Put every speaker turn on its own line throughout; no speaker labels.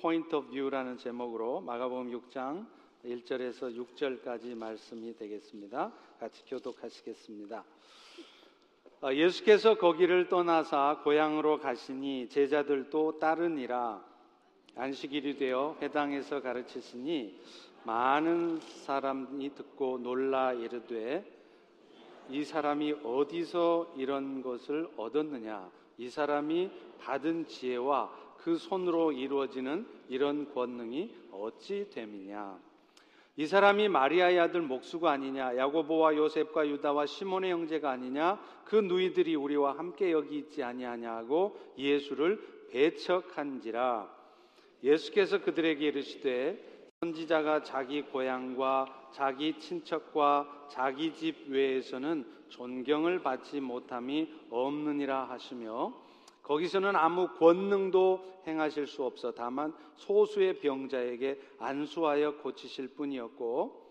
Point of View라는 제목으로 마가복음 6장 1절에서 6절까지 말씀이 되겠습니다. 같이 교독하시겠습니다. 아, 예수께서 거기를 떠나사 고향으로 가시니 제자들도 따르니라 안식일이 되어 회당에서 가르치시니 많은 사람이 듣고 놀라 이르되 이 사람이 어디서 이런 것을 얻었느냐 이 사람이 받은 지혜와 그 손으로 이루어지는 이런 권능이 어찌 됨이냐? 이 사람이 마리아의 아들 목수가 아니냐 야고보와 요셉과 유다와 시몬의 형제가 아니냐 그 누이들이 우리와 함께 여기 있지 아니하냐 하고 예수를 배척한지라. 예수께서 그들에게 이르시되 선지자가 자기 고향과 자기 친척과 자기 집 외에서는 존경을 받지 못함이 없느니라 하시며 거기서는 아무 권능도 행하실 수 없어 다만 소수의 병자에게 안수하여 고치실 뿐이었고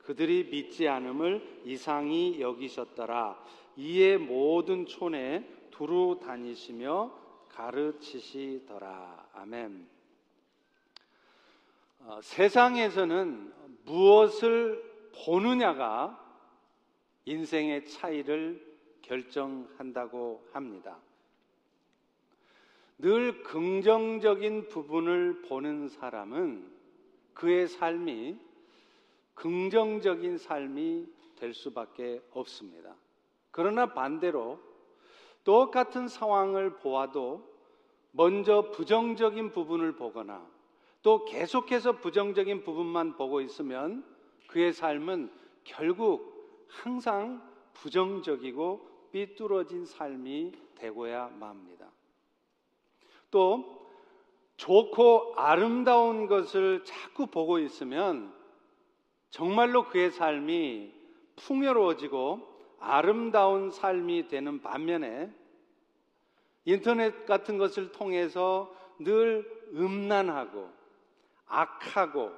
그들이 믿지 않음을 이상히 여기셨더라 이에 모든 촌에 두루 다니시며 가르치시더라 아멘. 어, 세상에서는 무엇을 보느냐가 인생의 차이를 결정한다고 합니다. 늘 긍정적인 부분을 보는 사람은 그의 삶이 긍정적인 삶이 될 수밖에 없습니다. 그러나 반대로 똑같은 상황을 보아도 먼저 부정적인 부분을 보거나 또 계속해서 부정적인 부분만 보고 있으면 그의 삶은 결국 항상 부정적이고 삐뚤어진 삶이 되고야 맙니다. 또 좋고 아름다운 것을 자꾸 보고 있으면 정말로 그의 삶이 풍요로워지고 아름다운 삶이 되는 반면에 인터넷 같은 것을 통해서 늘 음란하고 악하고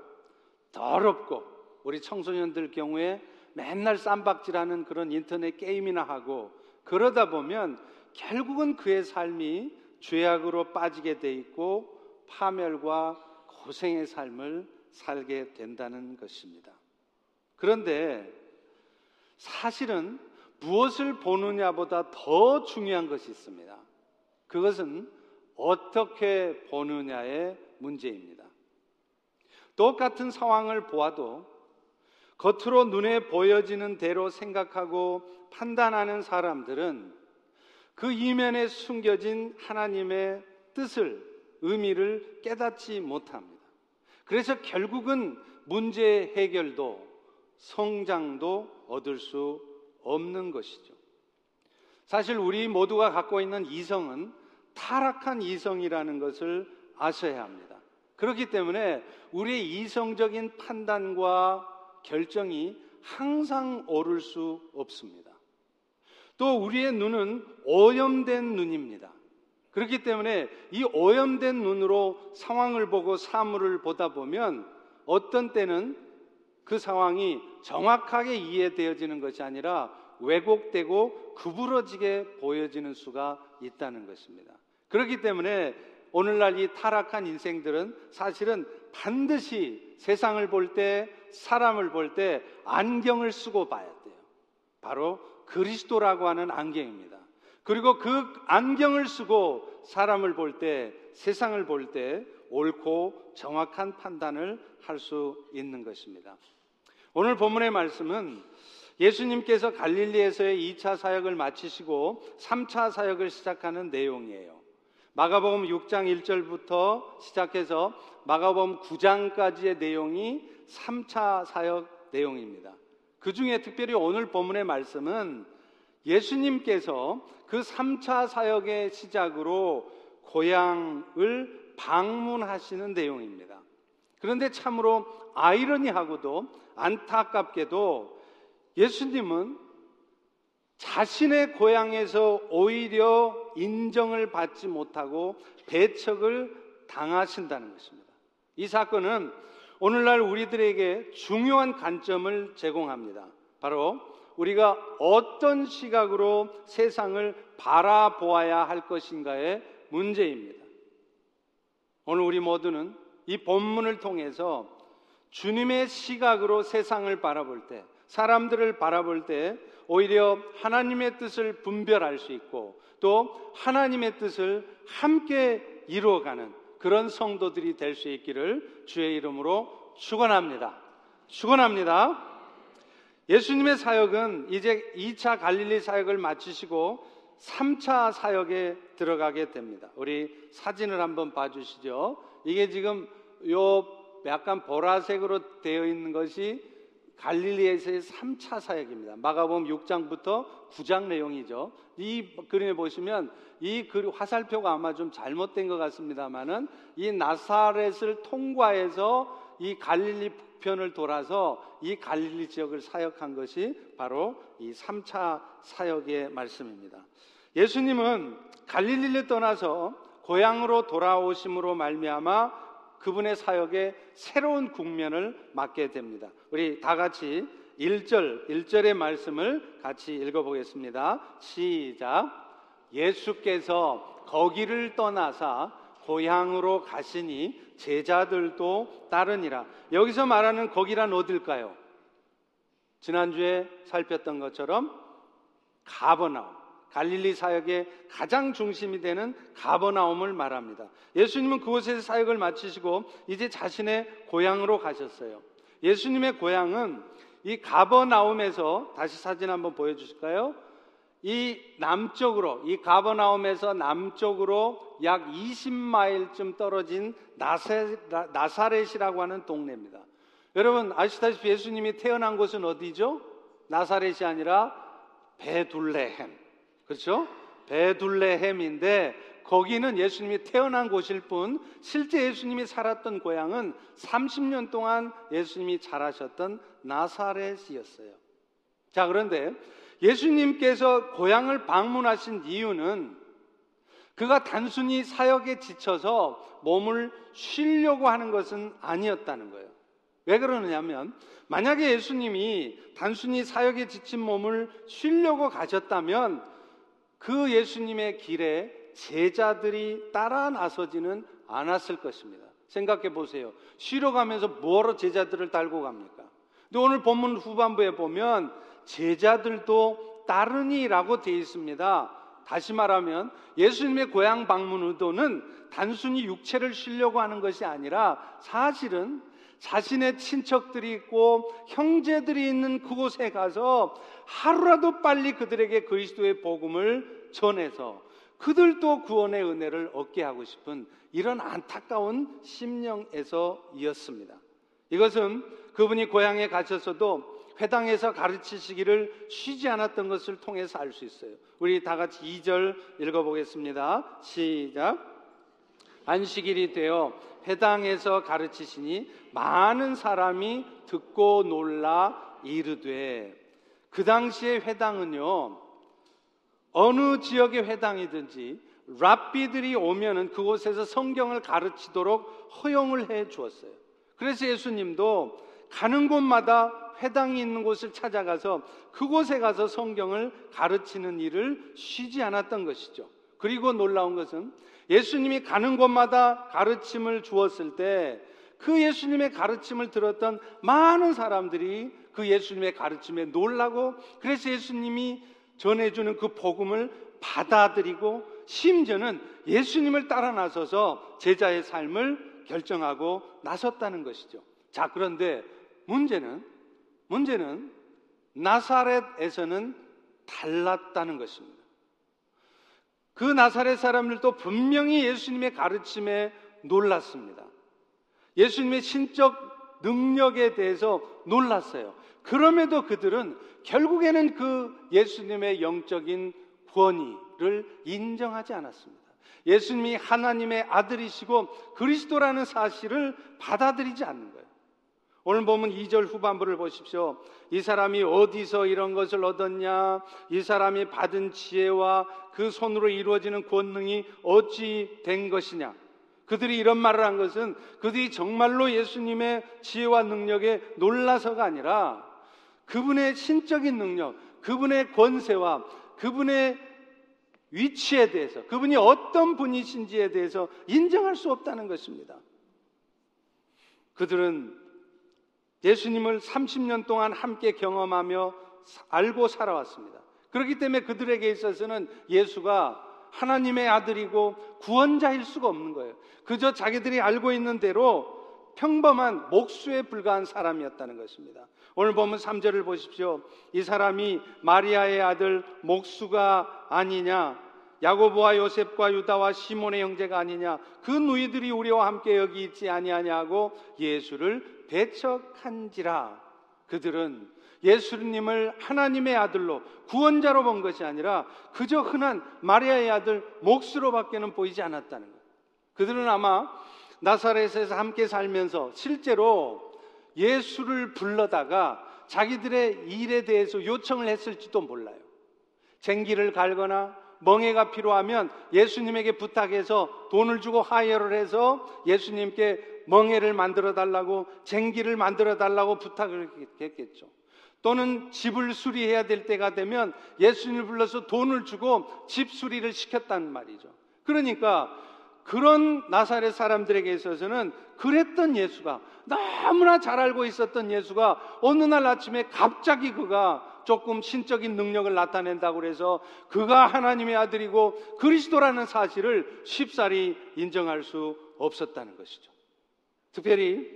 더럽고 우리 청소년들 경우에 맨날 쌈박질하는 그런 인터넷 게임이나 하고 그러다 보면 결국은 그의 삶이 죄악으로 빠지게 돼 있고 파멸과 고생의 삶을 살게 된다는 것입니다. 그런데 사실은 무엇을 보느냐보다 더 중요한 것이 있습니다. 그것은 어떻게 보느냐의 문제입니다. 똑같은 상황을 보아도 겉으로 눈에 보여지는 대로 생각하고 판단하는 사람들은 그 이면에 숨겨진 하나님의 뜻을, 의미를 깨닫지 못합니다. 그래서 결국은 문제 해결도 성장도 얻을 수 없는 것이죠. 사실 우리 모두가 갖고 있는 이성은 타락한 이성이라는 것을 아셔야 합니다. 그렇기 때문에 우리의 이성적인 판단과 결정이 항상 옳을 수 없습니다. 또 우리의 눈은 오염된 눈입니다. 그렇기 때문에 이 오염된 눈으로 상황을 보고 사물을 보다 보면 어떤 때는 그 상황이 정확하게 이해되어지는 것이 아니라 왜곡되고 구부러지게 보여지는 수가 있다는 것입니다. 그렇기 때문에 오늘날 이 타락한 인생들은 사실은 반드시 세상을 볼 때, 사람을 볼 때 안경을 쓰고 봐야 돼요. 바로 그리스도라고 하는 안경입니다. 그리고 그 안경을 쓰고 사람을 볼 때, 세상을 볼 때 옳고 정확한 판단을 할 수 있는 것입니다. 오늘 본문의 말씀은 예수님께서 갈릴리에서의 2차 사역을 마치시고 3차 사역을 시작하는 내용이에요. 마가복음 6장 1절부터 시작해서 마가복음 9장까지의 내용이 3차 사역 내용입니다. 그 중에 특별히 오늘 본문의 말씀은 예수님께서 그 3차 사역의 시작으로 고향을 방문하시는 내용입니다. 그런데 참으로 아이러니하고도 안타깝게도 예수님은 자신의 고향에서 오히려 인정을 받지 못하고 배척을 당하신다는 것입니다. 이 사건은 오늘날 우리들에게 중요한 관점을 제공합니다. 바로 우리가 어떤 시각으로 세상을 바라보아야 할 것인가의 문제입니다. 오늘 우리 모두는 이 본문을 통해서 주님의 시각으로 세상을 바라볼 때, 사람들을 바라볼 때 오히려 하나님의 뜻을 분별할 수 있고 또 하나님의 뜻을 함께 이루어가는 그런 성도들이 될 수 있기를 주의 이름으로 축원합니다. 축원합니다. 예수님의 사역은 이제 2차 갈릴리 사역을 마치시고 3차 사역에 들어가게 됩니다. 우리 사진을 한번 봐 주시죠. 이게 지금 요 약간 보라색으로 되어 있는 것이 갈릴리에서의 3차 사역입니다. 마가복음 6장부터 9장 내용이죠. 이 그림에 보시면 이 화살표가 아마 좀 잘못된 것 같습니다만은 이 나사렛을 통과해서 이 갈릴리 북편을 돌아서 이 갈릴리 지역을 사역한 것이 바로 이 3차 사역의 말씀입니다. 예수님은 갈릴리를 떠나서 고향으로 돌아오심으로 말미암아 그분의 사역에 새로운 국면을 맞게 됩니다. 우리 다 같이 1절, 1절의 말씀을 같이 읽어보겠습니다. 시작. 예수께서 거기를 떠나사 고향으로 가시니 제자들도 따르니라. 여기서 말하는 거기란 어딜까요? 지난주에 살폈던 것처럼 가버나움. 갈릴리 사역의 가장 중심이 되는 가버나움을 말합니다. 예수님은 그곳에서 사역을 마치시고 이제 자신의 고향으로 가셨어요. 예수님의 고향은 이 가버나움에서 다시 사진 한번 보여주실까요? 이 남쪽으로 이 가버나움에서 남쪽으로 약 20마일쯤 떨어진 나세, 나사렛이라고 하는 동네입니다. 여러분 아시다시피 예수님이 태어난 곳은 어디죠? 나사렛이 아니라 베둘레헴. 그렇죠? 베둘레헴인데 거기는 예수님이 태어난 곳일 뿐 실제 예수님이 살았던 고향은 30년 동안 예수님이 자라셨던 나사렛이었어요. 자, 그런데 예수님께서 고향을 방문하신 이유는 그가 단순히 사역에 지쳐서 몸을 쉬려고 하는 것은 아니었다는 거예요. 왜 그러느냐면 만약에 예수님이 단순히 사역에 지친 몸을 쉬려고 가셨다면 그 예수님의 길에 제자들이 따라 나서지는 않았을 것입니다. 생각해 보세요. 쉬러 가면서 뭐하러 제자들을 달고 갑니까? 근데 오늘 본문 후반부에 보면 제자들도 따르니라고 되어 있습니다. 다시 말하면 예수님의 고향 방문 의도는 단순히 육체를 쉬려고 하는 것이 아니라 사실은 자신의 친척들이 있고 형제들이 있는 그곳에 가서 하루라도 빨리 그들에게 그리스도의 복음을 전해서 그들도 구원의 은혜를 얻게 하고 싶은 이런 안타까운 심령에서 이었습니다. 이것은 그분이 고향에 가셔서도 회당에서 가르치시기를 쉬지 않았던 것을 통해서 알 수 있어요. 우리 다 같이 2절 읽어보겠습니다. 시작. 안식일이 되어 회당에서 가르치시니 많은 사람이 듣고 놀라 이르되 그 당시의 회당은요 어느 지역의 회당이든지 랍비들이 오면은 그곳에서 성경을 가르치도록 허용을 해 주었어요. 그래서 예수님도 가는 곳마다 회당이 있는 곳을 찾아가서 그곳에 가서 성경을 가르치는 일을 쉬지 않았던 것이죠. 그리고 놀라운 것은 예수님이 가는 곳마다 가르침을 주었을 때 그 예수님의 가르침을 들었던 많은 사람들이 그 예수님의 가르침에 놀라고 그래서 예수님이 전해주는 그 복음을 받아들이고 심지어는 예수님을 따라 나서서 제자의 삶을 결정하고 나섰다는 것이죠. 자, 그런데 문제는, 문제는 나사렛에서는 달랐다는 것입니다. 그 나사렛 사람들도 분명히 예수님의 가르침에 놀랐습니다. 예수님의 신적 능력에 대해서 놀랐어요. 그럼에도 그들은 결국에는 그 예수님의 영적인 권위를 인정하지 않았습니다. 예수님이 하나님의 아들이시고 그리스도라는 사실을 받아들이지 않는 거예요. 오늘 보면 2절 후반부를 보십시오. 이 사람이 어디서 이런 것을 얻었냐? 이 사람이 받은 지혜와 그 손으로 이루어지는 권능이 어찌 된 것이냐? 그들이 이런 말을 한 것은 그들이 정말로 예수님의 지혜와 능력에 놀라서가 아니라 그분의 신적인 능력, 그분의 권세와 그분의 위치에 대해서, 그분이 어떤 분이신지에 대해서 인정할 수 없다는 것입니다. 그들은 예수님을 30년 동안 함께 경험하며 알고 살아왔습니다. 그렇기 때문에 그들에게 있어서는 예수가 하나님의 아들이고 구원자일 수가 없는 거예요. 그저 자기들이 알고 있는 대로 평범한 목수에 불과한 사람이었다는 것입니다. 오늘 보면 3절을 보십시오. 이 사람이 마리아의 아들 목수가 아니냐? 야고보와 요셉과 유다와 시몬의 형제가 아니냐? 그 누이들이 우리와 함께 여기 있지 아니하냐고 예수를 배척한지라. 그들은 예수님을 하나님의 아들로 구원자로 본 것이 아니라 그저 흔한 마리아의 아들 목수로밖에는 보이지 않았다는 것. 그들은 아마 나사렛에서 함께 살면서 실제로 예수를 불러다가 자기들의 일에 대해서 요청을 했을지도 몰라요. 쟁기를 갈거나 멍해가 필요하면 예수님에게 부탁해서 돈을 주고 하여를 해서 예수님께 멍해를 만들어 달라고 쟁기를 만들어 달라고 부탁을 했겠죠. 또는 집을 수리해야 될 때가 되면 예수님을 불러서 돈을 주고 집 수리를 시켰단 말이죠. 그러니까 그런 나사렛 사람들에게 있어서는 그랬던 예수가 너무나 잘 알고 있었던 예수가 어느 날 아침에 갑자기 그가 조금 신적인 능력을 나타낸다고 그래서 그가 하나님의 아들이고 그리스도라는 사실을 쉽사리 인정할 수 없었다는 것이죠. 특별히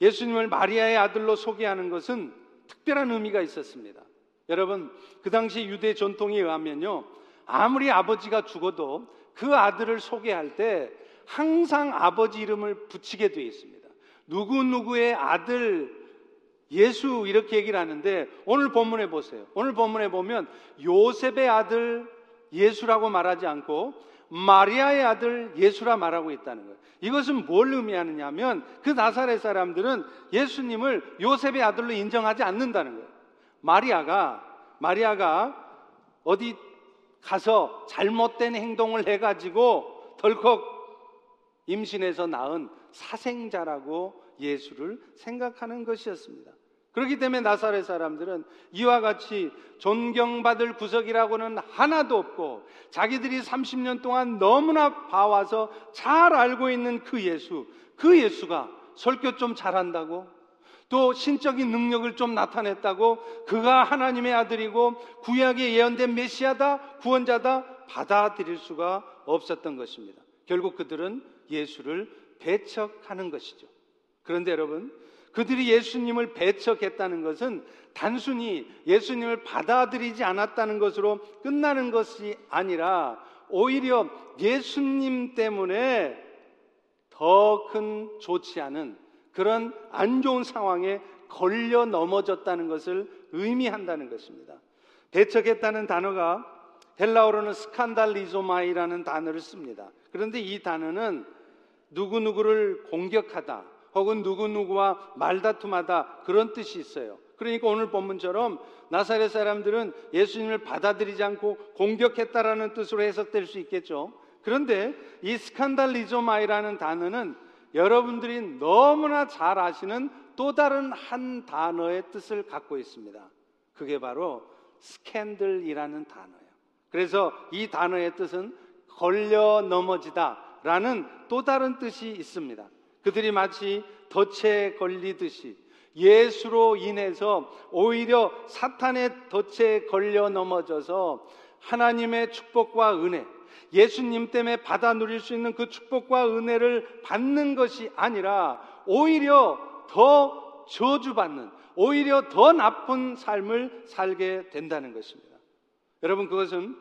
예수님을 마리아의 아들로 소개하는 것은 특별한 의미가 있었습니다. 여러분, 그 당시 유대 전통에 의하면요. 아무리 아버지가 죽어도 그 아들을 소개할 때 항상 아버지 이름을 붙이게 되어 있습니다. 누구누구의 아들 예수 이렇게 얘기를 하는데 오늘 본문에 보세요. 오늘 본문에 보면 요셉의 아들 예수라고 말하지 않고 마리아의 아들 예수라 말하고 있다는 거예요. 이것은 뭘 의미하느냐 하면 그 나사렛 사람들은 예수님을 요셉의 아들로 인정하지 않는다는 거예요. 마리아가 마리아가 어디 가서 잘못된 행동을 해 가지고 덜컥 임신해서 낳은 사생자라고 예수를 생각하는 것이었습니다. 그렇기 때문에 나사렛 사람들은 이와 같이 존경받을 구석이라고는 하나도 없고 자기들이 30년 동안 너무나 봐와서 잘 알고 있는 그 예수, 그 예수가 설교 좀 잘한다고 또 신적인 능력을 좀 나타냈다고 그가 하나님의 아들이고 구약에 예언된 메시아다, 구원자다 받아들일 수가 없었던 것입니다. 결국 그들은 예수를 배척하는 것이죠. 그런데 여러분, 그들이 예수님을 배척했다는 것은 단순히 예수님을 받아들이지 않았다는 것으로 끝나는 것이 아니라 오히려 예수님 때문에 더 큰 좋지 않은 그런 안 좋은 상황에 걸려 넘어졌다는 것을 의미한다는 것입니다. 배척했다는 단어가 헬라어로는 스칸달리조마이라는 단어를 씁니다. 그런데 이 단어는 누구누구를 공격하다, 혹은 누구누구와 말다툼하다 그런 뜻이 있어요. 그러니까 오늘 본문처럼 나사렛 사람들은 예수님을 받아들이지 않고 공격했다라는 뜻으로 해석될 수 있겠죠. 그런데 이 σκανδαλίζομαι라는 단어는 여러분들이 너무나 잘 아시는 또 다른 한 단어의 뜻을 갖고 있습니다. 그게 바로 스캔들이라는 단어예요. 그래서 이 단어의 뜻은 걸려 넘어지다라는 또 다른 뜻이 있습니다. 그들이 마치 덫에 걸리듯이 예수로 인해서 오히려 사탄의 덫에 걸려 넘어져서 하나님의 축복과 은혜, 예수님 때문에 받아 누릴 수 있는 그 축복과 은혜를 받는 것이 아니라 오히려 더 저주받는, 오히려 더 나쁜 삶을 살게 된다는 것입니다. 여러분, 그것은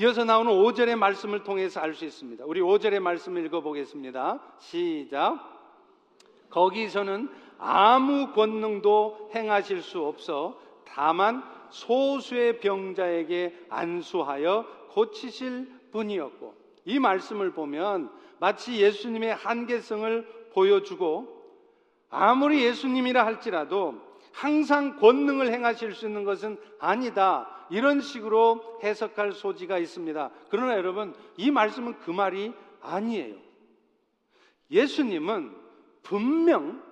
이어서 나오는 5절의 말씀을 통해서 알 수 있습니다. 우리 5절의 말씀을 읽어보겠습니다. 시작. 거기서는 아무 권능도 행하실 수 없어 다만 소수의 병자에게 안수하여 고치실 분이었고 이 말씀을 보면 마치 예수님의 한계성을 보여주고 아무리 예수님이라 할지라도 항상 권능을 행하실 수 있는 것은 아니다. 이런 식으로 해석할 소지가 있습니다. 그러나 여러분, 이 말씀은 그 말이 아니에요. 예수님은 분명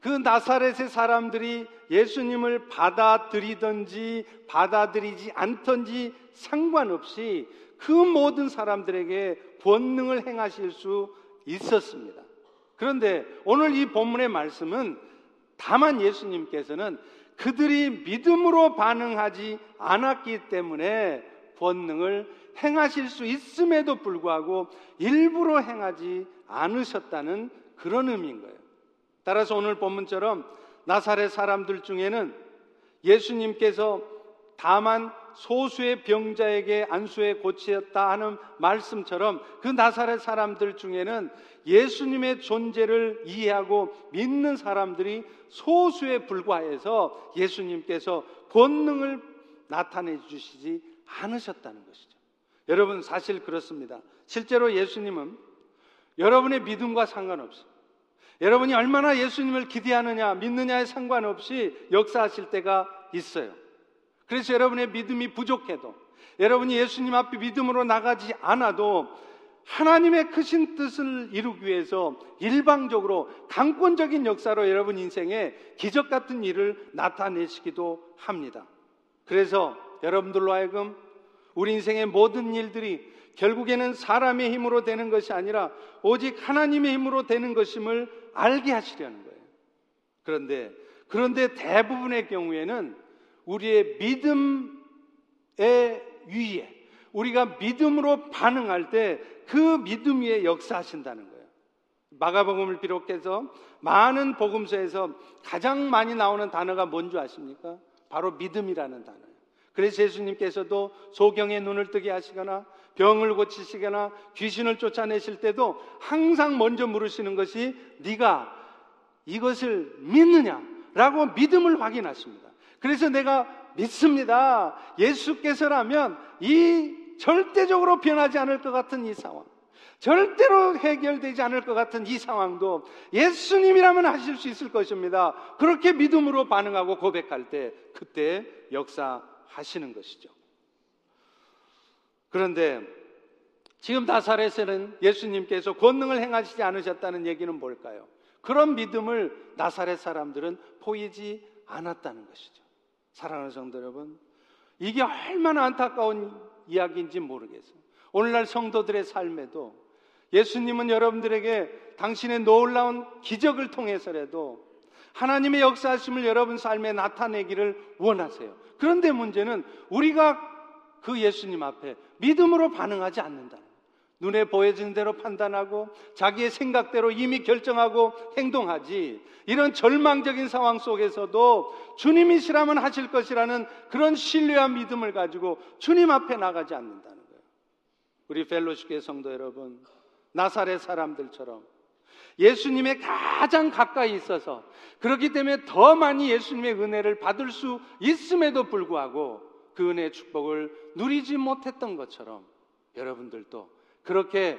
그 나사렛의 사람들이 예수님을 받아들이든지 받아들이지 않든지 상관없이 그 모든 사람들에게 권능을 행하실 수 있었습니다. 그런데 오늘 이 본문의 말씀은 다만 예수님께서는 그들이 믿음으로 반응하지 않았기 때문에 권능을 행하실 수 있음에도 불구하고 일부러 행하지 않으셨다는 그런 의미인 거예요. 따라서 오늘 본문처럼 나사렛 사람들 중에는 예수님께서 다만 소수의 병자에게 안수에 고치었다 하는 말씀처럼 그 나사렛 사람들 중에는 예수님의 존재를 이해하고 믿는 사람들이 소수에 불과해서 예수님께서 권능을 나타내 주시지 않으셨다는 것이죠. 여러분 사실 그렇습니다. 실제로 예수님은 여러분의 믿음과 상관없이 여러분이 얼마나 예수님을 기대하느냐 믿느냐에 상관없이 역사하실 때가 있어요. 그래서 여러분의 믿음이 부족해도 여러분이 예수님 앞에 믿음으로 나가지 않아도 하나님의 크신 뜻을 이루기 위해서 일방적으로 강권적인 역사로 여러분 인생에 기적 같은 일을 나타내시기도 합니다. 그래서 여러분들로 하여금 우리 인생의 모든 일들이 결국에는 사람의 힘으로 되는 것이 아니라 오직 하나님의 힘으로 되는 것임을 알게 하시려는 거예요. 그런데 그런데 대부분의 경우에는 우리의 믿음의 위에 우리가 믿음으로 반응할 때 그 믿음 위에 역사하신다는 거예요. 마가복음을 비롯해서 많은 복음서에서 가장 많이 나오는 단어가 뭔지 아십니까? 바로 믿음이라는 단어예요. 그래서 예수님께서도 소경의 눈을 뜨게 하시거나 병을 고치시거나 귀신을 쫓아내실 때도 항상 먼저 물으시는 것이 네가 이것을 믿느냐라고 믿음을 확인하십니다. 그래서 내가 믿습니다. 예수께서라면 이 절대적으로 변하지 않을 것 같은 이 상황, 절대로 해결되지 않을 것 같은 이 상황도 예수님이라면 하실 수 있을 것입니다. 그렇게 믿음으로 반응하고 고백할 때 그때 역사하시는 것이죠. 그런데 지금 나사렛에는 예수님께서 권능을 행하시지 않으셨다는 얘기는 뭘까요? 그런 믿음을 나사렛 사람들은 보이지 않았다는 것이죠. 사랑하는 성도 여러분, 이게 얼마나 안타까운 이야기인지 모르겠어요. 오늘날 성도들의 삶에도 예수님은 여러분들에게 당신의 놀라운 기적을 통해서라도 하나님의 역사하심을 여러분 삶에 나타내기를 원하세요. 그런데 문제는 우리가 그 예수님 앞에 믿음으로 반응하지 않는다. 눈에 보여지는 대로 판단하고 자기의 생각대로 이미 결정하고 행동하지 이런 절망적인 상황 속에서도 주님이시라면 하실 것이라는 그런 신뢰와 믿음을 가지고 주님 앞에 나가지 않는다는 거예요. 우리 펠로시교의 성도 여러분, 나사렛 사람들처럼 예수님의 가장 가까이 있어서 그렇기 때문에 더 많이 예수님의 은혜를 받을 수 있음에도 불구하고 그 은혜의 축복을 누리지 못했던 것처럼 여러분들도 그렇게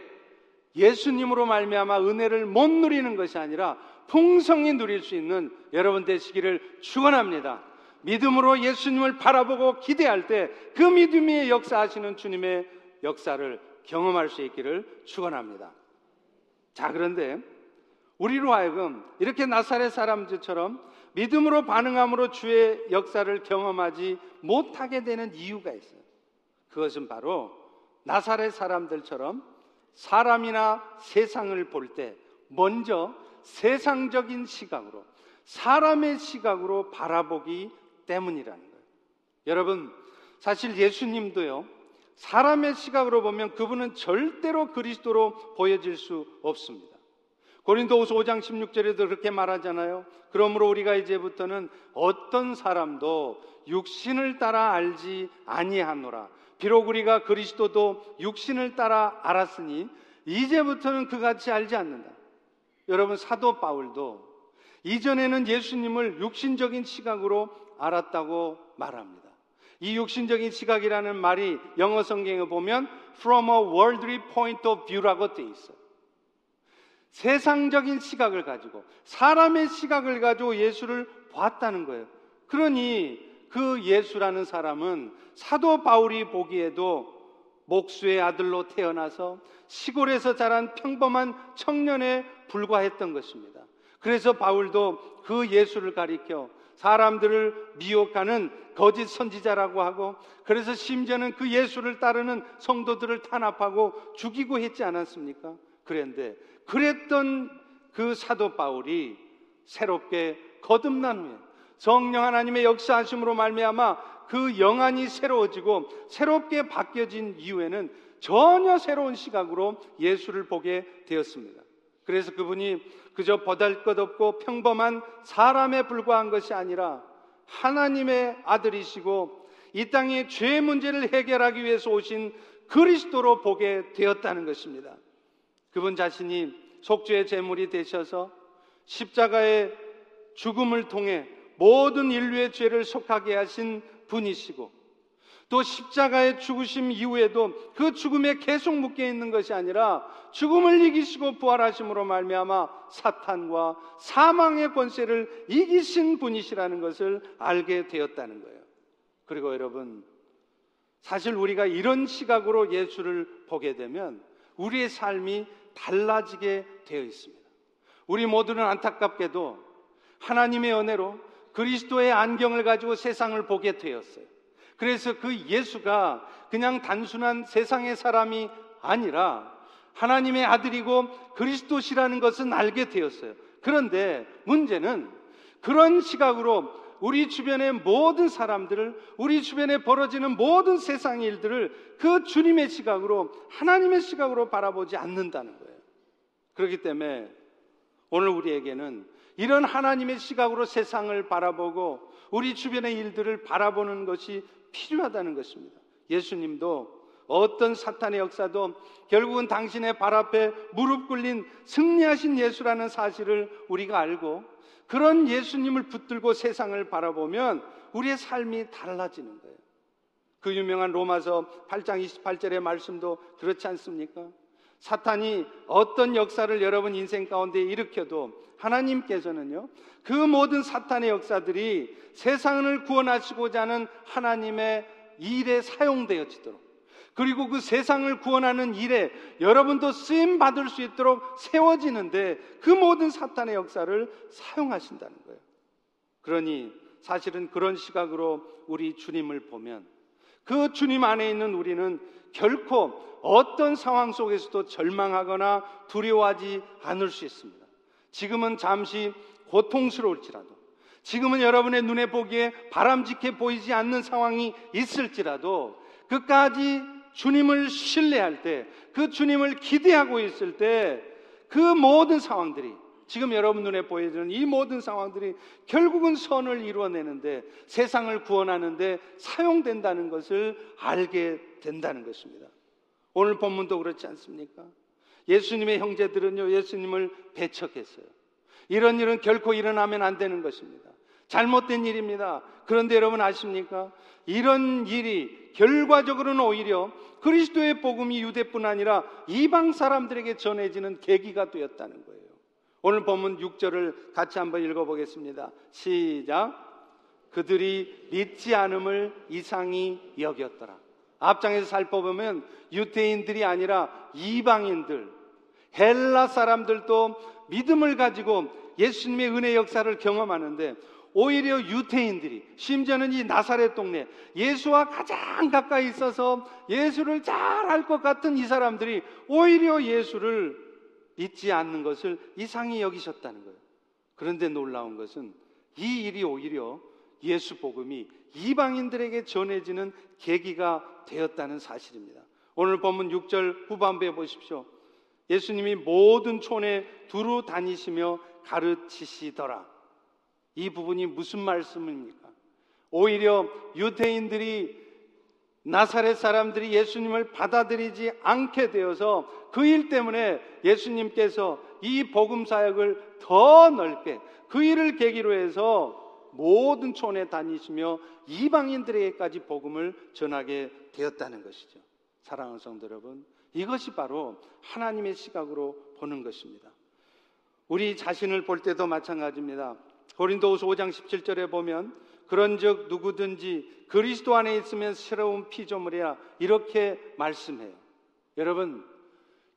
예수님으로 말미암아 은혜를 못 누리는 것이 아니라 풍성히 누릴 수 있는 여러분 되시기를 축원합니다. 믿음으로 예수님을 바라보고 기대할 때 그 믿음이 역사하시는 주님의 역사를 경험할 수 있기를 축원합니다. 자, 그런데 우리로 하여금 이렇게 나사렛 사람들처럼 믿음으로 반응함으로 주의 역사를 경험하지 못하게 되는 이유가 있어요. 그것은 바로 나사렛 사람들처럼 사람이나 세상을 볼 때 먼저 세상적인 시각으로 사람의 시각으로 바라보기 때문이라는 거예요. 여러분, 사실 예수님도요, 사람의 시각으로 보면 그분은 절대로 그리스도로 보여질 수 없습니다. 고린도후서 5장 16절에도 그렇게 말하잖아요. 그러므로 우리가 이제부터는 어떤 사람도 육신을 따라 알지 아니하노라. 비록 우리가 그리스도도 육신을 따라 알았으니 이제부터는 그같이 알지 않는다. 여러분 사도 바울도 이전에는 예수님을 육신적인 시각으로 알았다고 말합니다. 이 육신적인 시각이라는 말이 영어 성경에 보면 from a worldly point of view라고 되어 있어요. 세상적인 시각을 가지고 사람의 시각을 가지고 예수를 봤다는 거예요. 그러니 그 예수라는 사람은 사도 바울이 보기에도 목수의 아들로 태어나서 시골에서 자란 평범한 청년에 불과했던 것입니다. 그래서 바울도 그 예수를 가리켜 사람들을 미혹하는 거짓 선지자라고 하고 그래서 심지어는 그 예수를 따르는 성도들을 탄압하고 죽이고 했지 않았습니까? 그런데 그랬던 그 사도 바울이 새롭게 거듭난 후에 성령 하나님의 역사하심으로 말미암아 그 영안이 새로워지고 새롭게 바뀌어진 이후에는 전혀 새로운 시각으로 예수를 보게 되었습니다. 그래서 그분이 그저 보잘것없고 평범한 사람에 불과한 것이 아니라 하나님의 아들이시고 이 땅의 죄 문제를 해결하기 위해서 오신 그리스도로 보게 되었다는 것입니다. 그분 자신이 속죄의 제물이 되셔서 십자가의 죽음을 통해 모든 인류의 죄를 속하게 하신 분이시고 또 십자가의 죽으심 이후에도 그 죽음에 계속 묶여 있는 것이 아니라 죽음을 이기시고 부활하심으로 말미암아 사탄과 사망의 권세를 이기신 분이시라는 것을 알게 되었다는 거예요. 그리고 여러분 사실 우리가 이런 시각으로 예수를 보게 되면 우리의 삶이 달라지게 되어 있습니다. 우리 모두는 안타깝게도 하나님의 은혜로 그리스도의 안경을 가지고 세상을 보게 되었어요. 그래서 그 예수가 그냥 단순한 세상의 사람이 아니라 하나님의 아들이고 그리스도시라는 것은 알게 되었어요. 그런데 문제는 그런 시각으로 우리 주변의 모든 사람들을 우리 주변에 벌어지는 모든 세상 일들을 그 주님의 시각으로 하나님의 시각으로 바라보지 않는다는 거예요. 그렇기 때문에 오늘 우리에게는 이런 하나님의 시각으로 세상을 바라보고 우리 주변의 일들을 바라보는 것이 필요하다는 것입니다. 예수님도 어떤 사탄의 역사도 결국은 당신의 발 앞에 무릎 꿇린 승리하신 예수라는 사실을 우리가 알고 그런 예수님을 붙들고 세상을 바라보면 우리의 삶이 달라지는 거예요. 그 유명한 로마서 8장 28절의 말씀도 그렇지 않습니까? 사탄이 어떤 역사를 여러분 인생 가운데 일으켜도 하나님께서는요, 그 모든 사탄의 역사들이 세상을 구원하시고자 하는 하나님의 일에 사용되어지도록 그리고 그 세상을 구원하는 일에 여러분도 쓰임 받을 수 있도록 세워지는데 그 모든 사탄의 역사를 사용하신다는 거예요. 그러니 사실은 그런 시각으로 우리 주님을 보면 그 주님 안에 있는 우리는 결코 어떤 상황 속에서도 절망하거나 두려워하지 않을 수 있습니다. 지금은 잠시 고통스러울지라도, 지금은 여러분의 눈에 보기에 바람직해 보이지 않는 상황이 있을지라도, 끝까지 주님을 신뢰할 때, 그 주님을 기대하고 있을 때, 그 모든 상황들이, 지금 여러분 눈에 보여지는 이 모든 상황들이 결국은 선을 이루어내는데, 세상을 구원하는데 사용된다는 것을 알게 된다는 것입니다. 오늘 본문도 그렇지 않습니까? 예수님의 형제들은요, 예수님을 배척했어요. 이런 일은 결코 일어나면 안 되는 것입니다. 잘못된 일입니다. 그런데 여러분 아십니까? 이런 일이 결과적으로는 오히려 그리스도의 복음이 유대뿐 아니라 이방 사람들에게 전해지는 계기가 되었다는 거예요. 오늘 본문 6절을 같이 한번 읽어보겠습니다. 시작. 그들이 믿지 않음을 이상히 여겼더라. 앞장에서 살펴보면 유태인들이 아니라 이방인들, 헬라 사람들도 믿음을 가지고 예수님의 은혜 역사를 경험하는데 오히려 유태인들이 심지어는 이 나사렛 동네 예수와 가장 가까이 있어서 예수를 잘 알 것 같은 이 사람들이 오히려 예수를 믿지 않는 것을 이상히 여기셨다는 거예요. 그런데 놀라운 것은 이 일이 오히려 예수 복음이 이방인들에게 전해지는 계기가 되었다는 사실입니다. 오늘 본문 6절 후반부에 보십시오. 예수님이 모든 촌에 두루 다니시며 가르치시더라. 이 부분이 무슨 말씀입니까? 오히려 유대인들이 나사렛 사람들이 예수님을 받아들이지 않게 되어서 그 일 때문에 예수님께서 이 복음 사역을 더 넓게 그 일을 계기로 해서 모든 촌에 다니시며 이방인들에게까지 복음을 전하게 되었다는 것이죠. 사랑하는 성도 여러분, 이것이 바로 하나님의 시각으로 보는 것입니다. 우리 자신을 볼 때도 마찬가지입니다. 고린도후서 5장 17절에 보면 그런즉 누구든지 그리스도 안에 있으면 새로운 피조물이야 이렇게 말씀해요. 여러분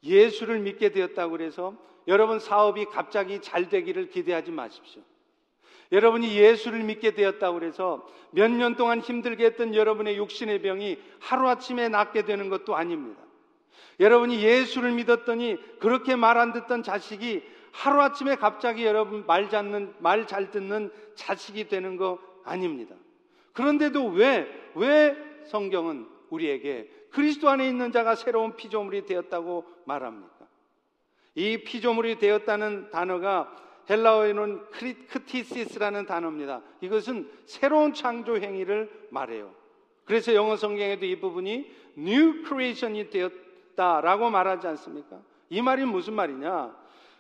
예수를 믿게 되었다고 그래서 여러분 사업이 갑자기 잘 되기를 기대하지 마십시오. 여러분이 예수를 믿게 되었다고 그래서 몇 년 동안 힘들게 했던 여러분의 육신의 병이 하루아침에 낫게 되는 것도 아닙니다. 여러분이 예수를 믿었더니 그렇게 말 안 듣던 자식이 하루아침에 갑자기 여러분 말 잡는, 말 잘 듣는 자식이 되는 거 아닙니다. 그런데도 왜, 왜 성경은 우리에게 그리스도 안에 있는 자가 새로운 피조물이 되었다고 말합니까? 이 피조물이 되었다는 단어가 헬라어에는 크티시스라는 단어입니다. 이것은 새로운 창조 행위를 말해요. 그래서 영어 성경에도 이 부분이 new creation이 되었 다라고 말하지 않습니까? 이 말이 무슨 말이냐?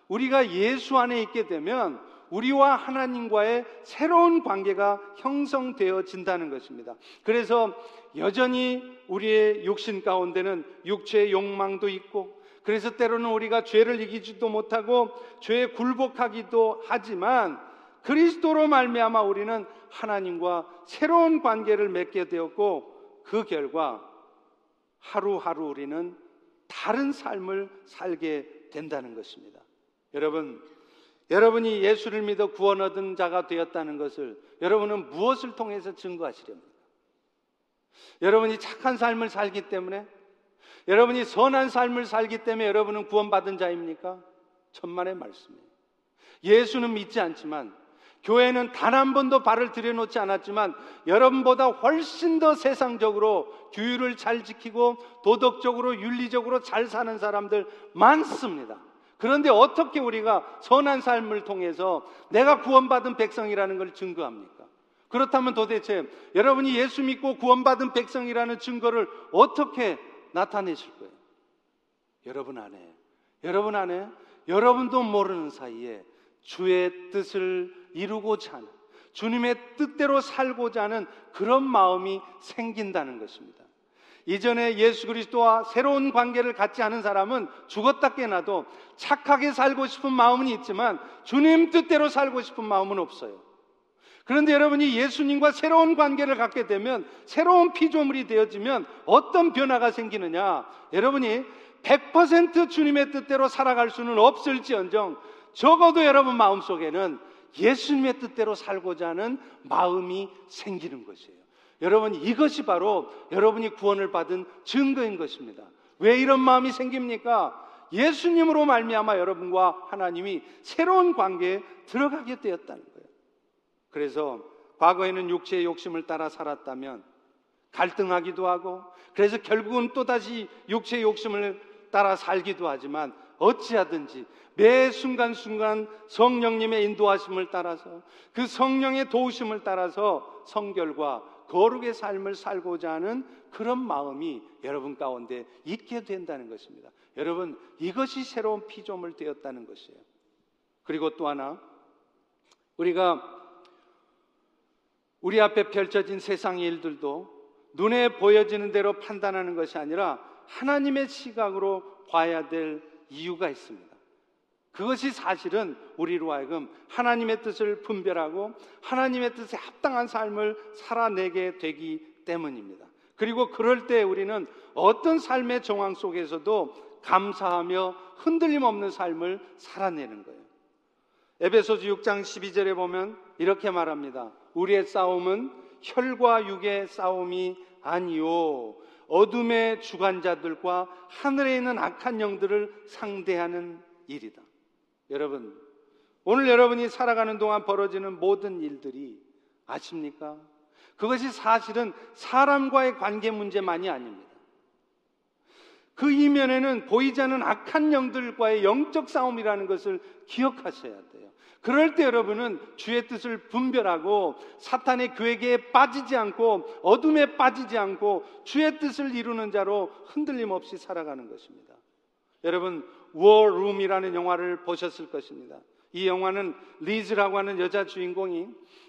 우리가 예수 안에 있게 되면 우리와 하나님과의 새로운 관계가 형성되어진다는 것입니다. 그래서 여전히 우리의 육신 가운데는 육체의 욕망도 있고 그래서 때로는 우리가 죄를 이기지도 못하고 죄에 굴복하기도 하지만 그리스도로 말미암아 우리는 하나님과 새로운 관계를 맺게 되었고 그 결과 하루하루 우리는 다른 삶을 살게 된다는 것입니다. 여러분, 여러분이 예수를 믿어 구원 얻은 자가 되었다는 것을 여러분은 무엇을 통해서 증거하시렵니까? 여러분이 착한 삶을 살기 때문에 여러분이 선한 삶을 살기 때문에 여러분은 구원받은 자입니까? 천만의 말씀이에요. 예수는 믿지 않지만 교회는 단 한 번도 발을 들여놓지 않았지만 여러분보다 훨씬 더 세상적으로 규율을 잘 지키고 도덕적으로 윤리적으로 잘 사는 사람들 많습니다. 그런데 어떻게 우리가 선한 삶을 통해서 내가 구원받은 백성이라는 걸 증거합니까? 그렇다면 도대체 여러분이 예수 믿고 구원받은 백성이라는 증거를 어떻게 나타내실 거예요? 여러분 안에, 여러분 안에, 여러분도 모르는 사이에 주의 뜻을 이루고자 하는, 주님의 뜻대로 살고자 하는 그런 마음이 생긴다는 것입니다. 이전에 예수 그리스도와 새로운 관계를 갖지 않은 사람은 죽었다 깨나도 착하게 살고 싶은 마음은 있지만 주님 뜻대로 살고 싶은 마음은 없어요. 그런데 여러분이 예수님과 새로운 관계를 갖게 되면 새로운 피조물이 되어지면 어떤 변화가 생기느냐? 여러분이 100% 주님의 뜻대로 살아갈 수는 없을지언정 적어도 여러분 마음속에는 예수님의 뜻대로 살고자 하는 마음이 생기는 것이에요. 여러분 이것이 바로 여러분이 구원을 받은 증거인 것입니다. 왜 이런 마음이 생깁니까? 예수님으로 말미암아 여러분과 하나님이 새로운 관계에 들어가게 되었다는 거예요. 그래서 과거에는 육체의 욕심을 따라 살았다면 갈등하기도 하고 그래서 결국은 또다시 육체의 욕심을 따라 살기도 하지만 어찌하든지 매 순간순간 성령님의 인도하심을 따라서 그 성령의 도우심을 따라서 성결과 거룩의 삶을 살고자 하는 그런 마음이 여러분 가운데 있게 된다는 것입니다. 여러분, 이것이 새로운 피조물 되었다는 것이에요. 그리고 또 하나, 우리가 우리 앞에 펼쳐진 세상의 일들도 눈에 보여지는 대로 판단하는 것이 아니라 하나님의 시각으로 봐야 될 이유가 있습니다. 그것이 사실은 우리로 하여금 하나님의 뜻을 분별하고 하나님의 뜻에 합당한 삶을 살아내게 되기 때문입니다. 그리고 그럴 때 우리는 어떤 삶의 정황 속에서도 감사하며 흔들림 없는 삶을 살아내는 거예요. 에베소서 6장 12절에 보면 이렇게 말합니다. 우리의 싸움은 혈과 육의 싸움이 아니요 어둠의 주관자들과 하늘에 있는 악한 영들을 상대하는 일이다. 여러분, 오늘 여러분이 살아가는 동안 벌어지는 모든 일들이 아십니까? 그것이 사실은 사람과의 관계 문제만이 아닙니다. 그 이면에는 보이지 않는 악한 영들과의 영적 싸움이라는 것을 기억하셔야 돼요. 그럴 때 여러분은 주의 뜻을 분별하고 사탄의 궤계에 빠지지 않고 어둠에 빠지지 않고 주의 뜻을 이루는 자로 흔들림 없이 살아가는 것입니다. 여러분 War Room이라는 영화를 보셨을 것입니다. 이 영화는 리즈라고 하는 여자 주인공이